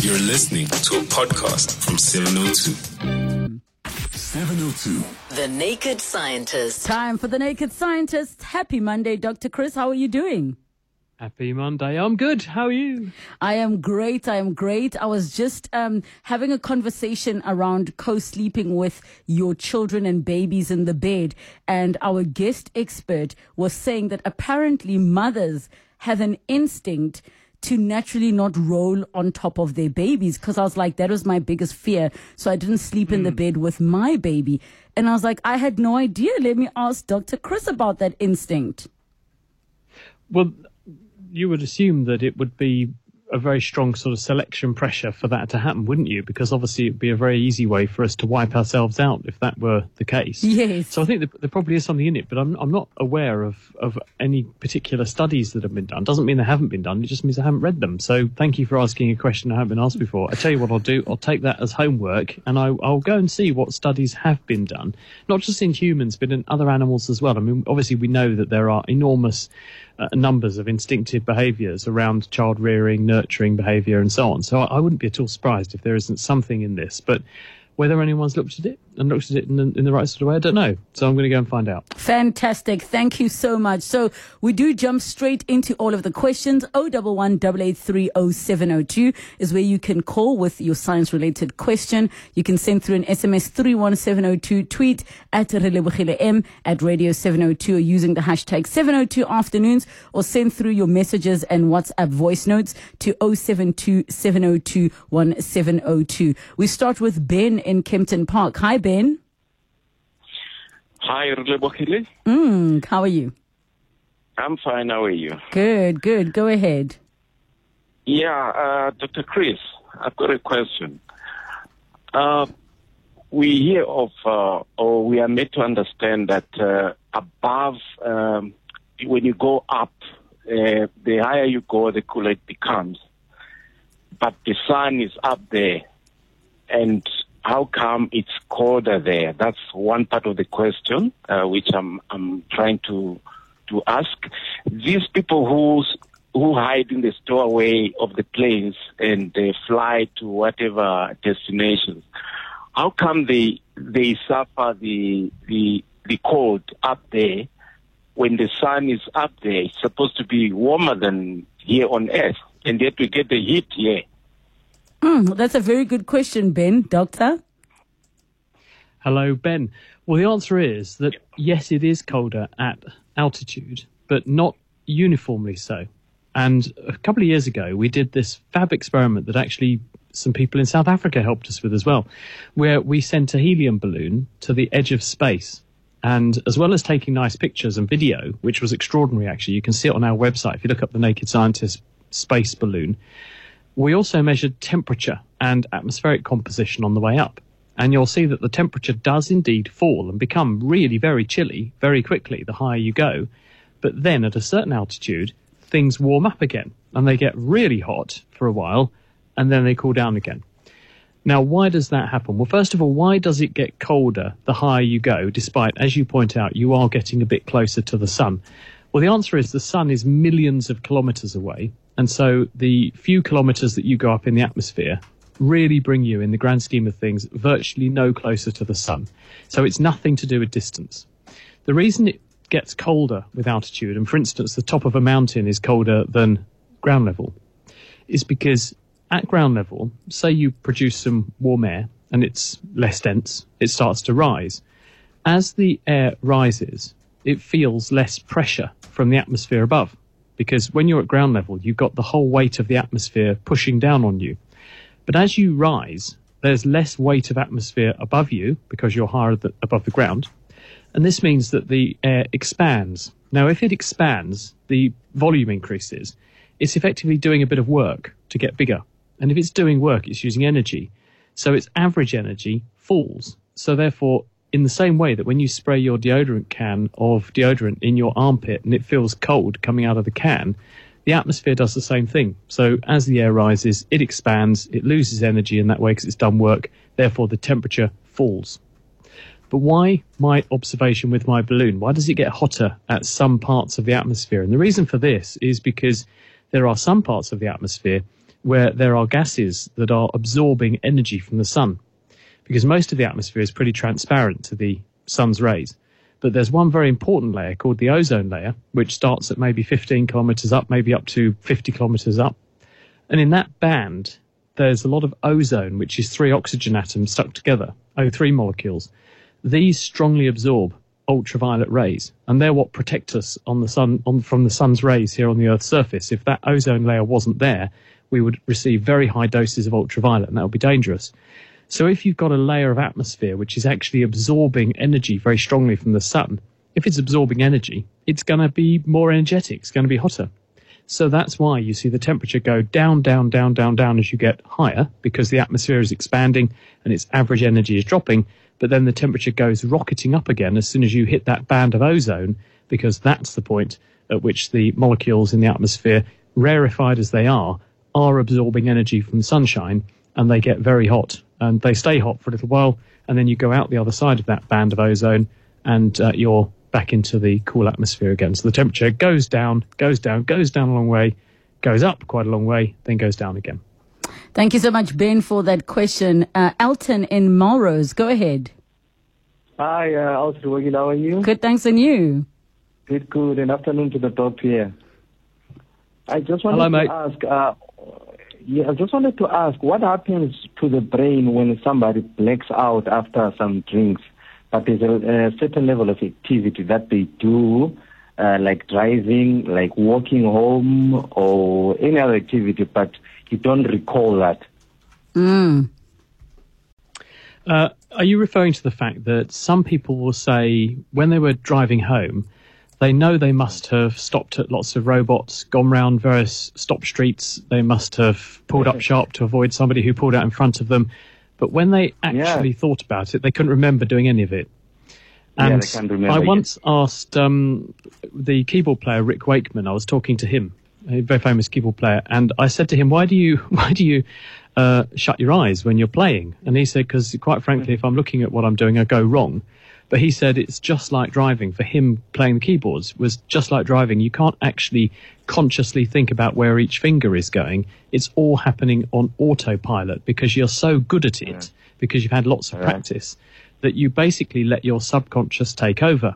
You're listening to a podcast from 702. 702. The Naked Scientist. Time for the Naked Scientist. Happy Monday, Dr. Chris. How are you doing? Happy Monday. I'm good. How are you? I am great. I am great. I was just um, having a conversation around co sleeping with your children and babies in the bed. And our guest expert was saying that apparently mothers have an instinct to naturally not roll on top of their babies because I was like, that was my biggest fear. So I didn't sleep in the hmm. bed with my baby. And I was like, I had no idea. Let me ask Dr. Chris about that instinct. Well, you would assume that it would be a very strong sort of selection pressure for that to happen, wouldn't you? Because obviously it'd be a very easy way for us to wipe ourselves out if that were the case. Yes. So I think there, there probably is something in it, but I'm, I'm not aware of, of any particular studies that have been done. Doesn't mean they haven't been done. It just means I haven't read them. So thank you for asking a question I haven't been asked before. I tell you what I'll do. I'll take that as homework and I, I'll go and see what studies have been done, not just in humans, but in other animals as well. I mean, obviously we know that there are enormous uh, numbers of instinctive behaviours around child rearing, nurturing behaviour, and so on. So I, I, wouldn't be at all surprised if there isn't something in this. But whether anyone's looked at it and looks at it in the, in the right sort of way, I don't know. So I'm going to go and find out. Fantastic. Thank you so much. So we do jump straight into all of the questions. 011 8830702 is where you can call with your science related question. You can send through an SMS 31702, tweet at M at Radio 702 or using the hashtag 702 afternoons or send through your messages and WhatsApp voice notes to 072 702 1702. We start with Ben in Kempton Park. Hi, Ben. Hi, Relebogile. Mm, how are you? I'm fine. How are you? Good, good. Go ahead. Yeah, uh, Dr. Chris, I've got a question. Uh, we hear of, uh, or we are made to understand that uh, above, um, when you go up, uh, the higher you go, the cooler it becomes. But the sun is up there, and how come it's colder there? That's one part of the question, uh, which I'm I'm trying to to ask. These people who who hide in the stowaway of the planes and they fly to whatever destinations, how come they they suffer the the the cold up there when the sun is up there? It's supposed to be warmer than here on Earth, and yet we get the heat here. Mm, that's a very good question, Ben. Doctor? Hello, Ben. Well, the answer is that yes, it is colder at altitude, but not uniformly so. And a couple of years ago, we did this fab experiment that actually some people in South Africa helped us with as well, where we sent a helium balloon to the edge of space. And as well as taking nice pictures and video, which was extraordinary actually, you can see it on our website if you look up the Naked Scientist space balloon. We also measured temperature and atmospheric composition on the way up. And you'll see that the temperature does indeed fall and become really very chilly very quickly the higher you go. But then at a certain altitude, things warm up again and they get really hot for a while and then they cool down again. Now, why does that happen? Well, first of all, why does it get colder the higher you go, despite, as you point out, you are getting a bit closer to the sun? Well, the answer is the sun is millions of kilometers away. And so the few kilometers that you go up in the atmosphere really bring you, in the grand scheme of things, virtually no closer to the sun. So it's nothing to do with distance. The reason it gets colder with altitude, and for instance, the top of a mountain is colder than ground level, is because at ground level, say you produce some warm air and it's less dense, it starts to rise. As the air rises, it feels less pressure from the atmosphere above because when you're at ground level, you've got the whole weight of the atmosphere pushing down on you. But as you rise, there's less weight of atmosphere above you because you're higher th- above the ground. And this means that the air expands. Now, if it expands, the volume increases. It's effectively doing a bit of work to get bigger. And if it's doing work, it's using energy. So its average energy falls. So therefore, in the same way that when you spray your deodorant can of deodorant in your armpit and it feels cold coming out of the can, the atmosphere does the same thing. So as the air rises, it expands, it loses energy in that way because it's done work. Therefore, the temperature falls. But why my observation with my balloon? Why does it get hotter at some parts of the atmosphere? And the reason for this is because there are some parts of the atmosphere where there are gases that are absorbing energy from the sun. Because most of the atmosphere is pretty transparent to the sun's rays. But there's one very important layer called the ozone layer, which starts at maybe 15 kilometers up, maybe up to 50 kilometers up. And in that band, there's a lot of ozone, which is three oxygen atoms stuck together, O3 molecules. These strongly absorb ultraviolet rays, and they're what protect us on the sun on, from the sun's rays here on the Earth's surface. If that ozone layer wasn't there, we would receive very high doses of ultraviolet, and that would be dangerous. So if you've got a layer of atmosphere which is actually absorbing energy very strongly from the sun, if it's absorbing energy, it's going to be more energetic. It's going to be hotter. So that's why you see the temperature go down, down, down, down, down as you get higher because the atmosphere is expanding and its average energy is dropping. But then the temperature goes rocketing up again as soon as you hit that band of ozone because that's the point at which the molecules in the atmosphere, rarefied as they are, are absorbing energy from sunshine and they get very hot and they stay hot for a little while and then you go out the other side of that band of ozone and uh, you're back into the cool atmosphere again. So the temperature goes down, goes down, goes down a long way, goes up quite a long way, then goes down again. Thank you so much, Ben, for that question. Uh, Elton in Melrose, go ahead. Hi, uh, Alton, how are you? Good, thanks, and you? Good, good. And afternoon to the doctor here. I just wanted Hello, to mate. ask, uh, yeah, I just wanted to ask, what happens to the brain when somebody blacks out after some drinks, but there's a, a certain level of activity that they do, uh, like driving, like walking home, or any other activity, but you don't recall that? Mm. Uh, are you referring to the fact that some people will say when they were driving home, they know they must have stopped at lots of robots, gone round various stop streets. They must have pulled up sharp to avoid somebody who pulled out in front of them. But when they actually thought about it, they couldn't remember doing any of it. And can't I once asked um, the keyboard player Rick Wakeman. I was talking to him, a very famous keyboard player, and I said to him, "Why do you why do you uh, shut your eyes when you're playing?" And he said, "Because quite frankly, if I'm looking at what I'm doing, I go wrong." But he said it's just like driving. For him, playing the keyboards was just like driving. You can't actually consciously think about where each finger is going. It's all happening on autopilot because you're so good at it, because you've had lots of Yeah. practice, that you basically let your subconscious take over.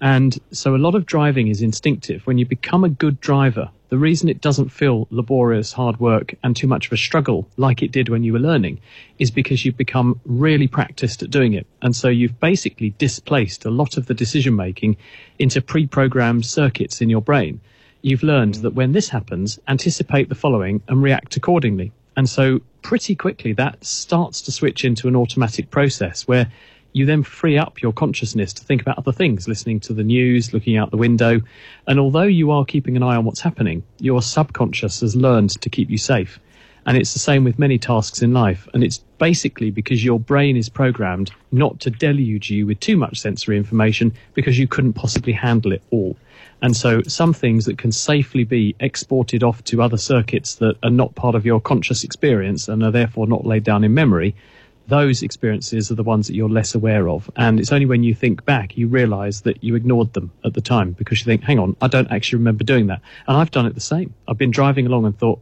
And so a lot of driving is instinctive. When you become a good driver, the reason it doesn't feel laborious, hard work, and too much of a struggle like it did when you were learning is because you've become really practiced at doing it. And so you've basically displaced a lot of the decision making into pre programmed circuits in your brain. You've learned that when this happens, anticipate the following and react accordingly. And so pretty quickly that starts to switch into an automatic process where you then free up your consciousness to think about other things, listening to the news, looking out the window. And although you are keeping an eye on what's happening, your subconscious has learned to keep you safe. And it's the same with many tasks in life. And it's basically because your brain is programmed not to deluge you with too much sensory information because you couldn't possibly handle it all. And so some things that can safely be exported off to other circuits that are not part of your conscious experience and are therefore not laid down in memory, those experiences are the ones that you're less aware of. And it's only when you think back you realize that you ignored them at the time because you think, hang on, I don't actually remember doing that. And I've done it the same. I've been driving along and thought,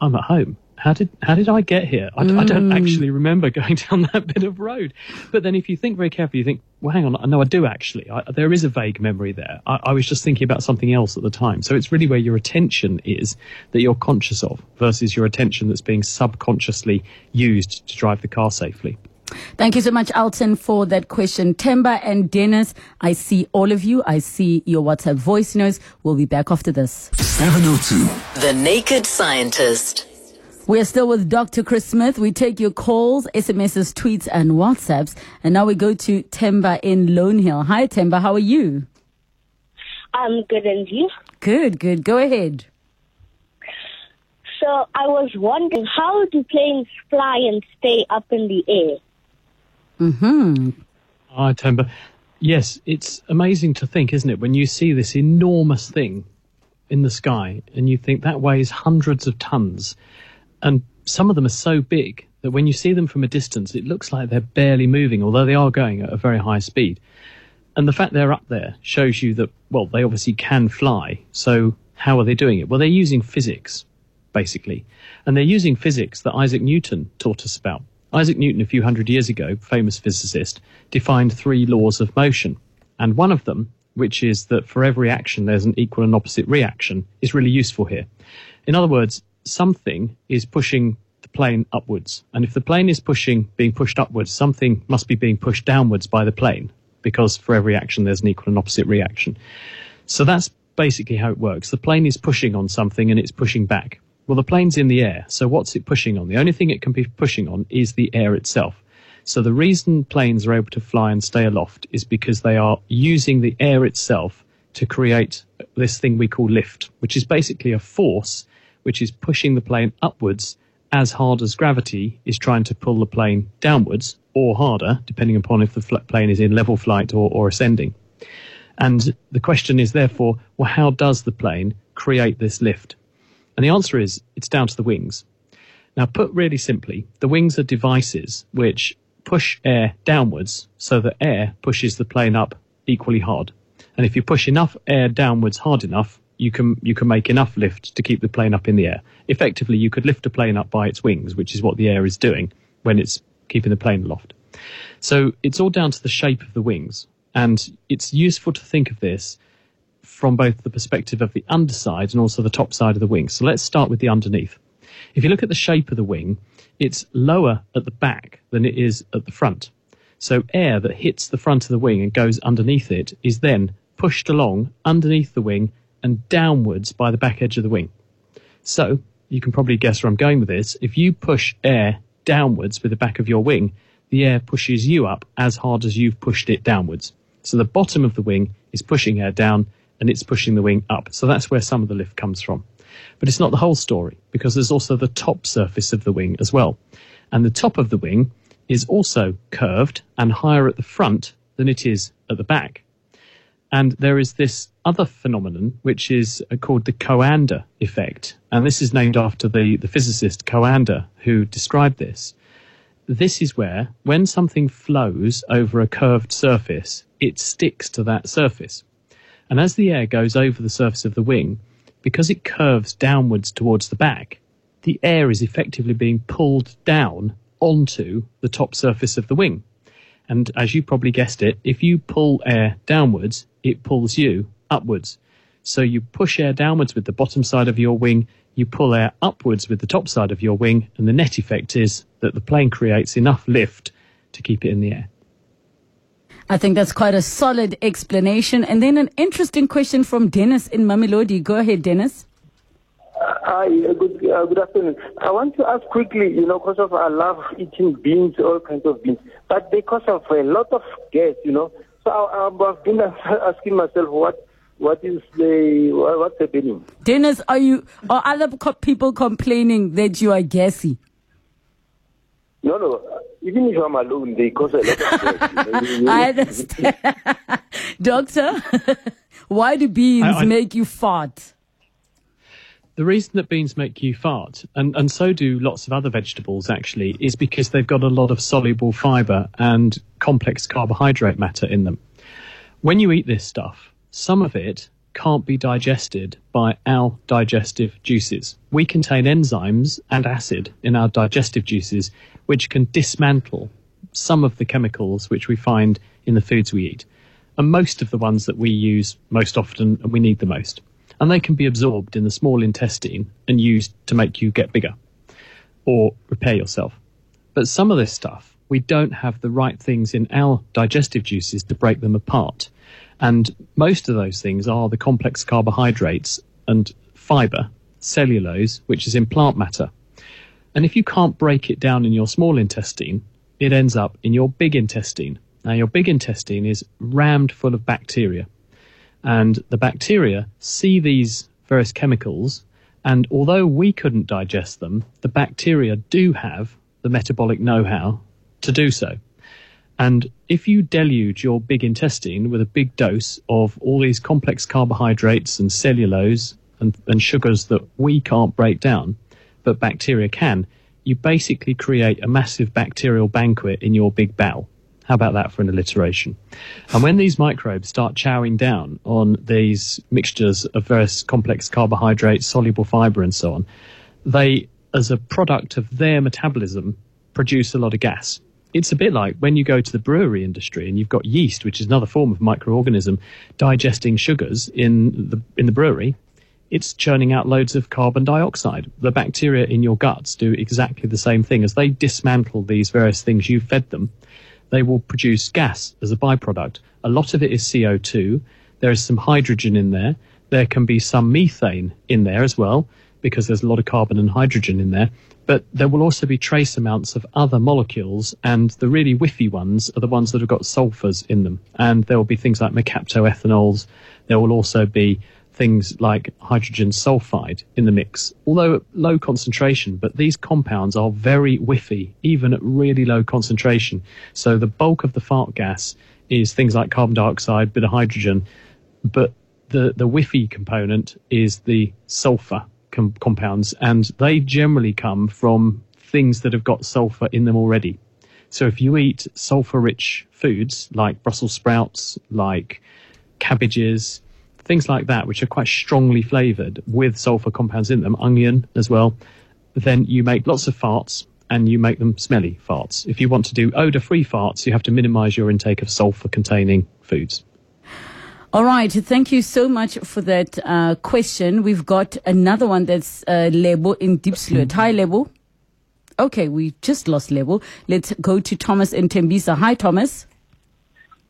I'm at home. How did how did I get here? I, I don't mm. actually remember going down that bit of road. But then, if you think very carefully, you think, well, hang on, no, I do actually. I, there is a vague memory there. I, I was just thinking about something else at the time. So it's really where your attention is that you're conscious of versus your attention that's being subconsciously used to drive the car safely. Thank you so much, Alton, for that question. Temba and Dennis, I see all of you. I see your WhatsApp voice notes. We'll be back after this. 702. The Naked Scientist. We're still with Dr. Chris Smith. We take your calls, SMSs, tweets, and WhatsApps. And now we go to Temba in Lone Hill. Hi, Temba. How are you? I'm good and you? Good, good. Go ahead. So I was wondering how do planes fly and stay up in the air? Mm-hmm. Hi, Temba. Yes, it's amazing to think, isn't it, when you see this enormous thing in the sky and you think that weighs hundreds of tons, and some of them are so big that when you see them from a distance, it looks like they're barely moving, although they are going at a very high speed. And the fact they're up there shows you that, well, they obviously can fly. So how are they doing it? Well, they're using physics. basically. And they're using physics that Isaac Newton taught us about. Isaac Newton, a few hundred years ago, famous physicist, defined three laws of motion. And one of them, which is that for every action there's an equal and opposite reaction, is really useful here. In other words, something is pushing the plane upwards. And if the plane is pushing, being pushed upwards, something must be being pushed downwards by the plane because for every action there's an equal and opposite reaction. So that's basically how it works. The plane is pushing on something and it's pushing back. Well, the plane's in the air, so what's it pushing on? The only thing it can be pushing on is the air itself. So the reason planes are able to fly and stay aloft is because they are using the air itself to create this thing we call lift, which is basically a force which is pushing the plane upwards as hard as gravity is trying to pull the plane downwards or harder, depending upon if the plane is in level flight or, or ascending. And the question is therefore, well, how does the plane create this lift? And the answer is it's down to the wings. Now, put really simply, the wings are devices which push air downwards so that air pushes the plane up equally hard. And if you push enough air downwards hard enough, you can you can make enough lift to keep the plane up in the air. Effectively, you could lift a plane up by its wings, which is what the air is doing when it's keeping the plane aloft. So it's all down to the shape of the wings. And it's useful to think of this from both the perspective of the underside and also the top side of the wing. So let's start with the underneath. If you look at the shape of the wing, it's lower at the back than it is at the front. So air that hits the front of the wing and goes underneath it is then pushed along underneath the wing and downwards by the back edge of the wing. So you can probably guess where I'm going with this. If you push air downwards with the back of your wing, the air pushes you up as hard as you've pushed it downwards. So the bottom of the wing is pushing air down and it's pushing the wing up. So that's where some of the lift comes from. But it's not the whole story because there's also the top surface of the wing as well. And the top of the wing is also curved and higher at the front than it is at the back. And there is this other phenomenon which is uh, called the Coanda effect. And this is named after the, the physicist Coanda who described this. This is where, when something flows over a curved surface, it sticks to that surface. And as the air goes over the surface of the wing, because it curves downwards towards the back, the air is effectively being pulled down onto the top surface of the wing. And as you probably guessed it, if you pull air downwards, it pulls you upwards. So you push air downwards with the bottom side of your wing, you pull air upwards with the top side of your wing, and the net effect is that the plane creates enough lift to keep it in the air. I think that's quite a solid explanation. And then an interesting question from Dennis in Mamelodi. Go ahead, Dennis. Uh, hi, uh, good, uh, good afternoon. I want to ask quickly, you know, because of I love eating beans, all kinds of beans, but because of a lot of gas, you know, so I, I've been asking myself what what is the what's happening. Dennis, are you are other co- people complaining that you are gassy? No, no. Even if I'm alone, they cause a lot of gas. You know, I understand. Doctor, why do beans I- I- make you fart? The reason that beans make you fart, and, and so do lots of other vegetables actually, is because they've got a lot of soluble fiber and complex carbohydrate matter in them. When you eat this stuff, some of it can't be digested by our digestive juices. We contain enzymes and acid in our digestive juices, which can dismantle some of the chemicals which we find in the foods we eat, and most of the ones that we use most often and we need the most and they can be absorbed in the small intestine and used to make you get bigger or repair yourself. But some of this stuff, we don't have the right things in our digestive juices to break them apart. And most of those things are the complex carbohydrates and fiber, cellulose, which is in plant matter. And if you can't break it down in your small intestine, it ends up in your big intestine. Now, your big intestine is rammed full of bacteria and the bacteria see these various chemicals and although we couldn't digest them the bacteria do have the metabolic know-how to do so and if you deluge your big intestine with a big dose of all these complex carbohydrates and cellulose and, and sugars that we can't break down but bacteria can you basically create a massive bacterial banquet in your big bowel how about that for an alliteration? And when these microbes start chowing down on these mixtures of various complex carbohydrates, soluble fiber, and so on, they, as a product of their metabolism, produce a lot of gas. It's a bit like when you go to the brewery industry and you've got yeast, which is another form of microorganism, digesting sugars in the in the brewery. It's churning out loads of carbon dioxide. The bacteria in your guts do exactly the same thing as they dismantle these various things you fed them. They will produce gas as a byproduct. A lot of it is CO2. There is some hydrogen in there. There can be some methane in there as well because there's a lot of carbon and hydrogen in there. But there will also be trace amounts of other molecules, and the really whiffy ones are the ones that have got sulfurs in them. And there will be things like mercaptoethanols. There will also be things like hydrogen sulfide in the mix, although at low concentration. But these compounds are very whiffy, even at really low concentration. So the bulk of the fart gas is things like carbon dioxide, bit of hydrogen, but the, the whiffy component is the sulfur com- compounds, and they generally come from things that have got sulfur in them already. So if you eat sulfur rich foods like Brussels sprouts, like cabbages, things like that, which are quite strongly flavored with sulfur compounds in them, onion as well, then you make lots of farts and you make them smelly farts. If you want to do odor free farts, you have to minimize your intake of sulfur containing foods. All right. Thank you so much for that uh, question. We've got another one that's uh, Lebo in Diepsloot. Hi, Lebo. Okay, we just lost Lebo. Let's go to Thomas in Tembisa. Hi, Thomas.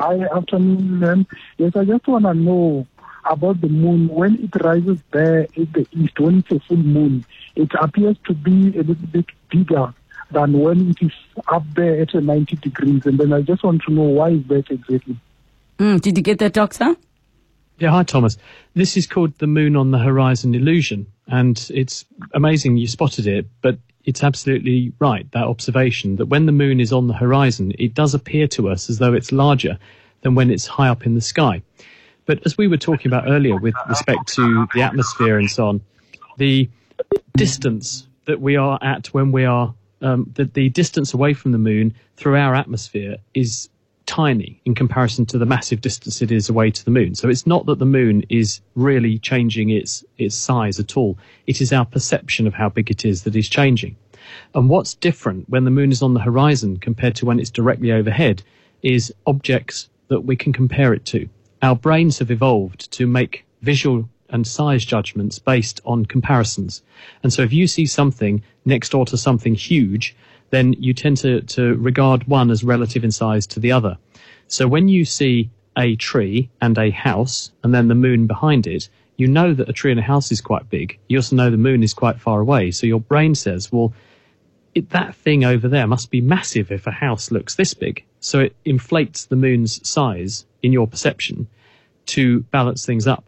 Hi, afternoon, ma'am. Yes, I just want to know about the moon. When it rises there in the east, when it's a full moon, it appears to be a little bit bigger than when it is up there at 90 degrees. And then I just want to know why is that exactly? Mm, did you get that, Doctor? Yeah, hi Thomas. This is called the moon on the horizon illusion, and it's amazing you spotted it, but it's absolutely right, that observation, that when the moon is on the horizon, it does appear to us as though it's larger than when it's high up in the sky. But as we were talking about earlier with respect to the atmosphere and so on, the distance that we are at when we are, um, the, the distance away from the moon through our atmosphere is tiny in comparison to the massive distance it is away to the moon. So it's not that the moon is really changing its its size at all. It is our perception of how big it is that is changing. And what's different when the moon is on the horizon compared to when it's directly overhead is objects that we can compare it to. Our brains have evolved to make visual and size judgments based on comparisons. And so if you see something next door to something huge, then you tend to, to regard one as relative in size to the other. So when you see a tree and a house and then the moon behind it, you know that a tree and a house is quite big. You also know the moon is quite far away. So your brain says, well, it, that thing over there must be massive if a house looks this big. So it inflates the moon's size in your perception to balance things up.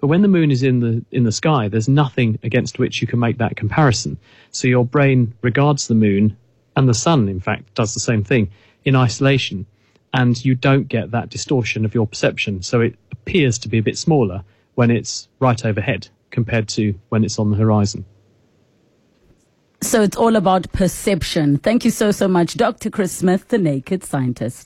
But when the moon is in the in the sky, there's nothing against which you can make that comparison. So your brain regards the moon and the sun, in fact, does the same thing in isolation. And you don't get that distortion of your perception. So it appears to be a bit smaller when it's right overhead compared to when it's on the horizon. So it's all about perception. Thank you so, so much, Dr. Chris Smith, the naked scientist.